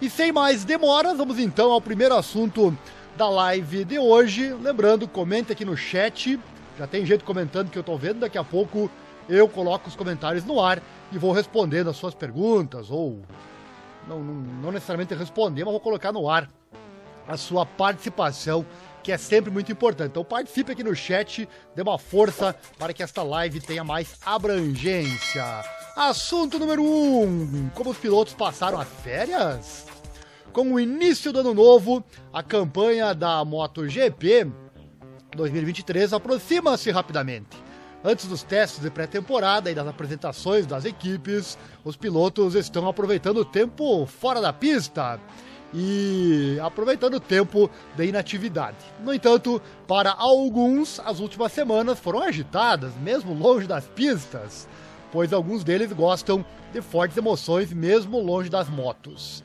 E sem mais demoras, vamos então ao primeiro assunto da live de hoje. Lembrando, comente aqui no chat. Já tem gente comentando que eu tô vendo. Daqui a pouco eu coloco os comentários no ar e vou respondendo as suas perguntas. Ou não, não, não necessariamente responder, mas vou colocar no ar a sua participação que é sempre muito importante. Então participe aqui no chat, dê uma força para que esta live tenha mais abrangência. Assunto número 1: um, como os pilotos passaram as férias? Com o início do ano novo, a campanha da MotoGP 2023 aproxima-se rapidamente. Antes dos testes de pré-temporada e das apresentações das equipes, os pilotos estão aproveitando o tempo fora da pista e aproveitando o tempo de inatividade. No entanto, para alguns, as últimas semanas foram agitadas, mesmo longe das pistas, pois alguns deles gostam de fortes emoções, mesmo longe das motos.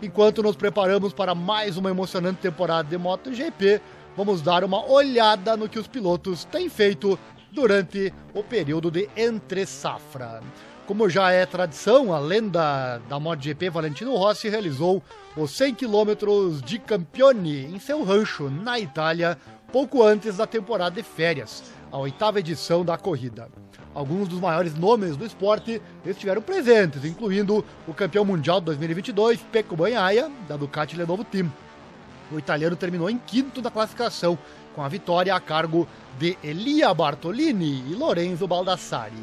Enquanto nos preparamos para mais uma emocionante temporada de MotoGP, vamos dar uma olhada no que os pilotos têm feito durante o período de entre-safra. Como já é tradição, a lenda da MotoGP Valentino Rossi realizou os 100 km de Campione em seu rancho na Itália, pouco antes da temporada de férias, a oitava edição da corrida. Alguns dos maiores nomes do esporte estiveram presentes, incluindo o campeão mundial de 2022, Pecco Bagnaia, da Ducati Lenovo Team. O italiano terminou em quinto na classificação, com a vitória a cargo de Elia Bartolini e Lorenzo Baldassari.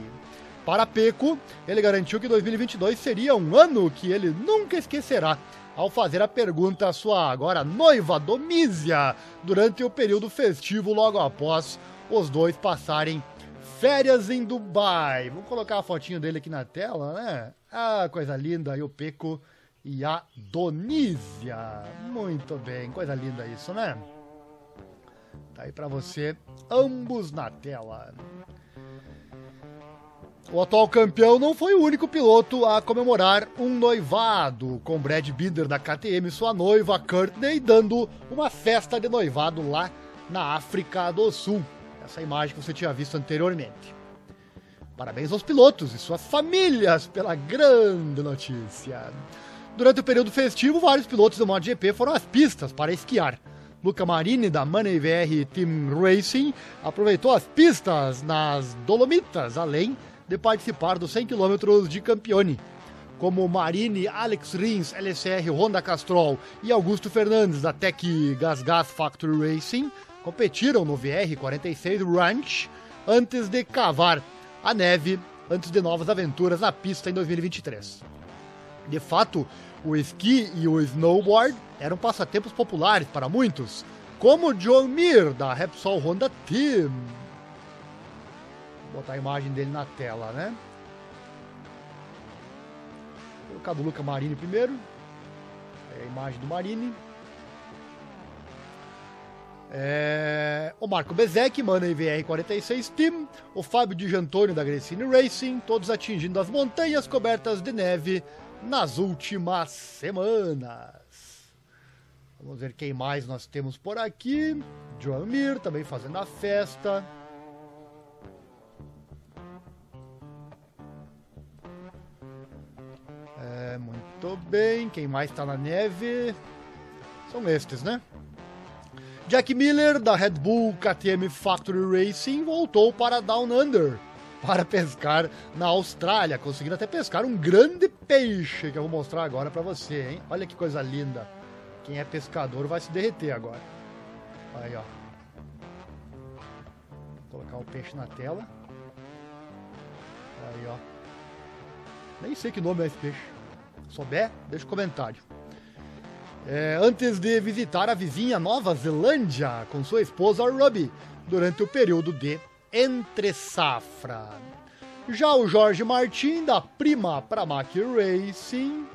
Para Peco, ele garantiu que 2022 seria um ano que ele nunca esquecerá, ao fazer a pergunta à sua agora noiva Domísia durante o período festivo logo após os dois passarem férias em Dubai. Vamos colocar a fotinho dele aqui na tela, né? Ah, coisa linda, aí o Peco e a Donísia. Muito bem, coisa linda isso, né? Tá aí para você, ambos na tela. O atual campeão não foi o único piloto a comemorar um noivado, com Brad Binder da KTM e sua noiva Courtney dando uma festa de noivado lá na África do Sul. Essa imagem que você tinha visto anteriormente. Parabéns aos pilotos e suas famílias pela grande notícia. Durante o período festivo, vários pilotos do MotoGP foram às pistas para esquiar. Luca Marini, da Money VR Team Racing, aproveitou as pistas nas Dolomitas, além de participar dos 100 km de Campione. Como Marini, Alex Rins, LCR Honda Castrol e Augusto Fernandes, da Tech Gas Gas Factory Racing, competiram no VR46 Ranch antes de cavar a neve antes de novas aventuras na pista em 2023. De fato, o esqui e o snowboard eram passatempos populares para muitos, como John Mir, da Repsol Honda Team. Vou botar a imagem dele na tela, né? Vou colocar do Luca Marini primeiro. É a imagem do Marini. É, o Marco Bezek, Mana VR46 Team, o Fábio Di Giantônio da Grecini Racing, todos atingindo as montanhas cobertas de neve nas últimas semanas. Vamos ver quem mais nós temos por aqui. Joan Mir também fazendo a festa. É, muito bem. Quem mais está na neve? São estes, né? Jack Miller, da Red Bull KTM Factory Racing, voltou para Down Under para pescar na Austrália, conseguindo até pescar um grande peixe que eu vou mostrar agora para você, hein? Olha que coisa linda. Quem é pescador vai se derreter agora. Aí, ó. Vou colocar o peixe na tela. Aí, ó. Nem sei que nome é esse peixe. Souber, deixa um comentário. É, antes de visitar a vizinha Nova Zelândia com sua esposa Ruby durante o período de entre safra. Já o Jorge Martin da Prima Pramac Racing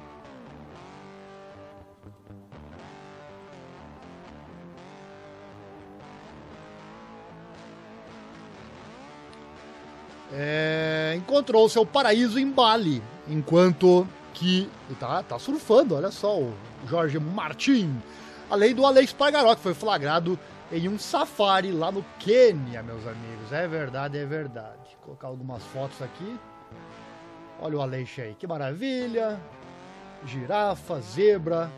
é, encontrou seu paraíso em Bali, enquanto que tá, tá surfando, olha só, o Jorge Martin. Além do Alex Pargaró, que foi flagrado em um safari lá no Quênia, meus amigos. É verdade, é verdade. Vou colocar algumas fotos aqui. Olha o Aleixo aí, que maravilha. girafa, zebra,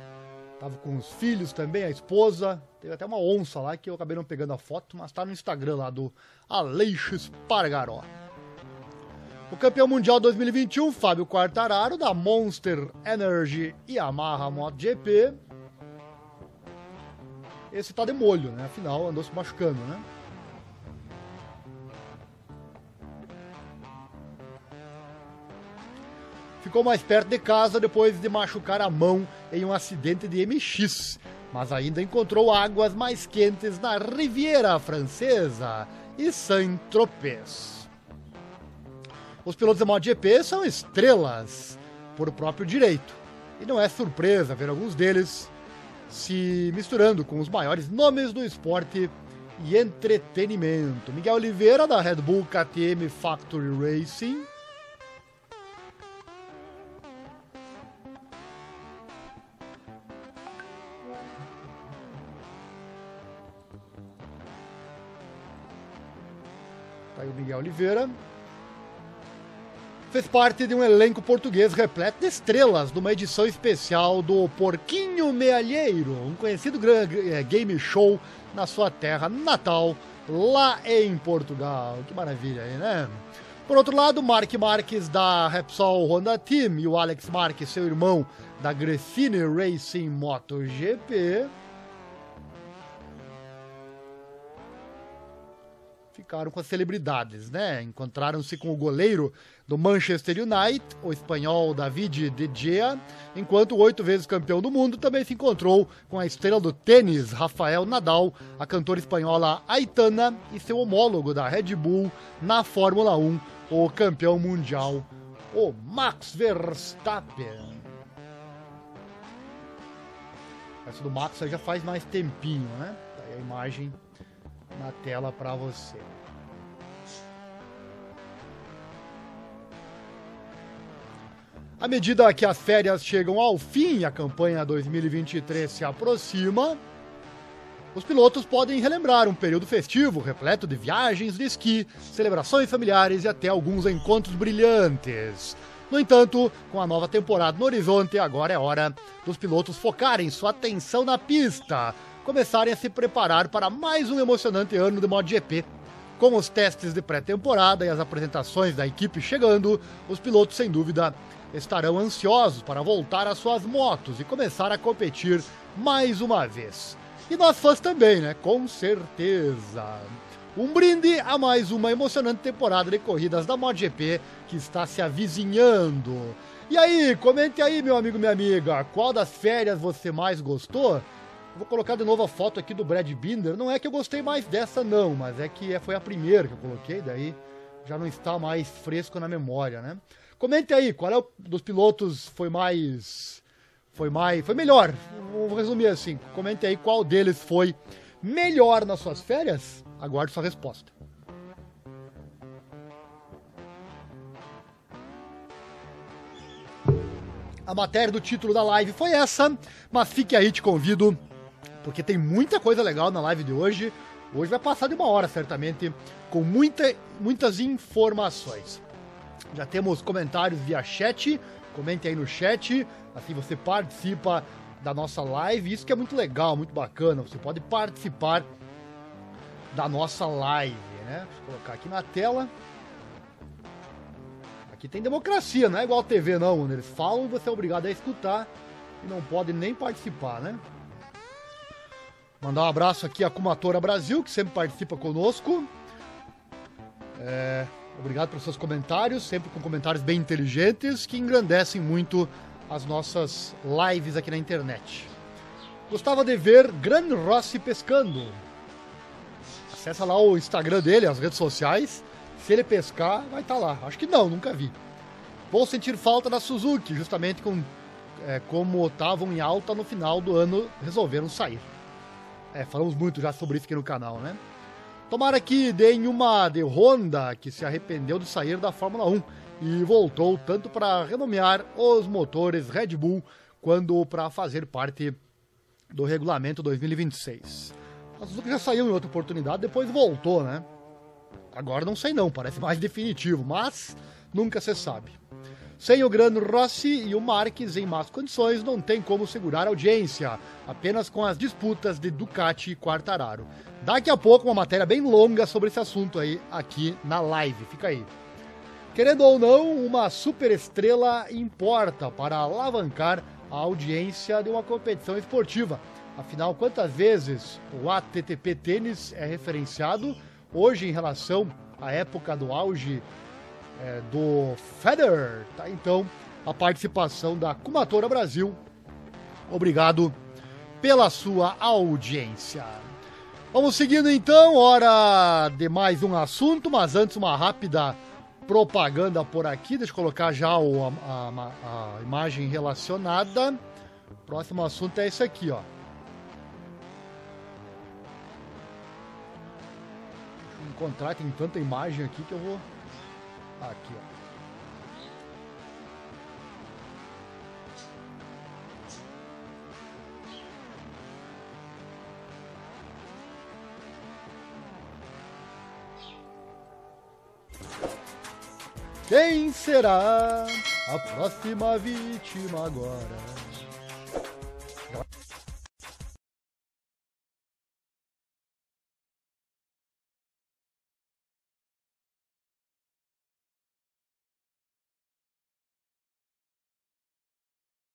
tava com os filhos também, a esposa, teve até uma onça lá que eu acabei não pegando a foto, mas tá no Instagram lá do Aleixo Espargaró. O campeão mundial 2021, Fábio Quartararo, da Monster Energy Yamaha MotoGP. Esse tá de molho, né? Afinal, andou se machucando, né? ficou mais perto de casa depois de machucar a mão em um acidente de MX, mas ainda encontrou águas mais quentes na Riviera Francesa e Saint-Tropez. Os pilotos da MotoGP são estrelas por próprio direito, e não é surpresa ver alguns deles se misturando com os maiores nomes do esporte e entretenimento. Miguel Oliveira, da Red Bull KTM Factory Racing, Tá aí o Miguel Oliveira. Fez parte de um elenco português repleto de estrelas numa edição especial do Porquinho Mealheiro, um conhecido eh, game show na sua terra natal, lá em Portugal. Que maravilha aí, né? Por outro lado, Mark Marques da Repsol Honda Team e o Alex Marques, seu irmão da Greffine Racing MotoGP ficaram com as celebridades, né? Encontraram-se com o goleiro do Manchester United, o espanhol David De Gea, enquanto o oito vezes campeão do mundo também se encontrou com a estrela do tênis Rafael Nadal, a cantora espanhola Aitana e seu homólogo da Red Bull na Fórmula 1, o campeão mundial, o Max Verstappen. Essa do Max já faz mais tempinho, né? Tá aí a imagem na tela para você. À medida que as férias chegam ao fim e a campanha 2023 se aproxima, os pilotos podem relembrar um período festivo repleto de viagens de esqui, celebrações familiares e até alguns encontros brilhantes. No entanto, com a nova temporada no horizonte, agora é hora dos pilotos focarem sua atenção na pista, começarem a se preparar para mais um emocionante ano de MotoGP. Com os testes de pré-temporada e as apresentações da equipe chegando, os pilotos, sem dúvida, estarão ansiosos para voltar às suas motos e começar a competir mais uma vez. E nós fãs também, né? Com certeza. Um brinde a mais uma emocionante temporada de corridas da MotoGP que está se avizinhando. E aí, comente aí, meu amigo, minha amiga, qual das férias você mais gostou? Vou colocar de novo a foto aqui do Brad Binder. Não é que eu gostei mais dessa, não, mas é que foi a primeira que eu coloquei, daí já não está mais fresco na memória, né? Comente aí, qual é o dos pilotos foi mais. Foi mais. Foi melhor. Vou resumir assim. Comente aí qual deles foi melhor nas suas férias. Aguarde sua resposta. A matéria do título da live foi essa, mas fique aí, te convido, porque tem muita coisa legal na live de hoje. Hoje vai passar de uma hora, certamente, com muita, muitas informações. Já temos comentários via chat. Comente aí no chat. Assim você participa da nossa live. Isso que é muito legal, muito bacana. Você pode participar da nossa live, né? Deixa eu colocar aqui na tela. Aqui tem democracia, não é igual a TV não, eles falam e você é obrigado a escutar e não pode nem participar, né? Mandar um abraço aqui a Kumatora Brasil, que sempre participa conosco. É, Obrigado pelos seus comentários, sempre com comentários bem inteligentes que engrandecem muito as nossas lives aqui na internet. Gostava de ver Gran Rossi pescando. Acessa lá o Instagram dele, as redes sociais. Se ele pescar, vai estar tá lá. Acho que não, nunca vi. Vou sentir falta da Suzuki, justamente com, é, como estavam em alta no final do ano, resolveram sair. É, falamos muito já sobre isso aqui no canal, né? Tomara que deem uma de Honda, que se arrependeu de sair da Fórmula 1 e voltou tanto para renomear os motores Red Bull quanto para fazer parte do regulamento 2026. A Suzuki já saiu em outra oportunidade, depois voltou, né? Agora não sei não, parece mais definitivo, mas nunca se sabe. Sem o Grano Rossi e o Marques em más condições, não tem como segurar a audiência, apenas com as disputas de Ducati e Quartararo. Daqui a pouco uma matéria bem longa sobre esse assunto aí aqui na live, fica aí. Querendo ou não, uma superestrela importa para alavancar a audiência de uma competição esportiva. Afinal, quantas vezes o ATTP Tênis é referenciado hoje em relação à época do auge é, do Federer? Tá? Então, a participação da Kumatora Brasil. Obrigado pela sua audiência. Vamos seguindo então, hora de mais um assunto, mas antes uma rápida propaganda por aqui. Deixa eu colocar já o, a, a, a imagem relacionada. Próximo assunto é esse aqui, ó. Deixa eu encontrar, tem tanta imagem aqui que eu vou. Aqui. Quem será a próxima vítima agora?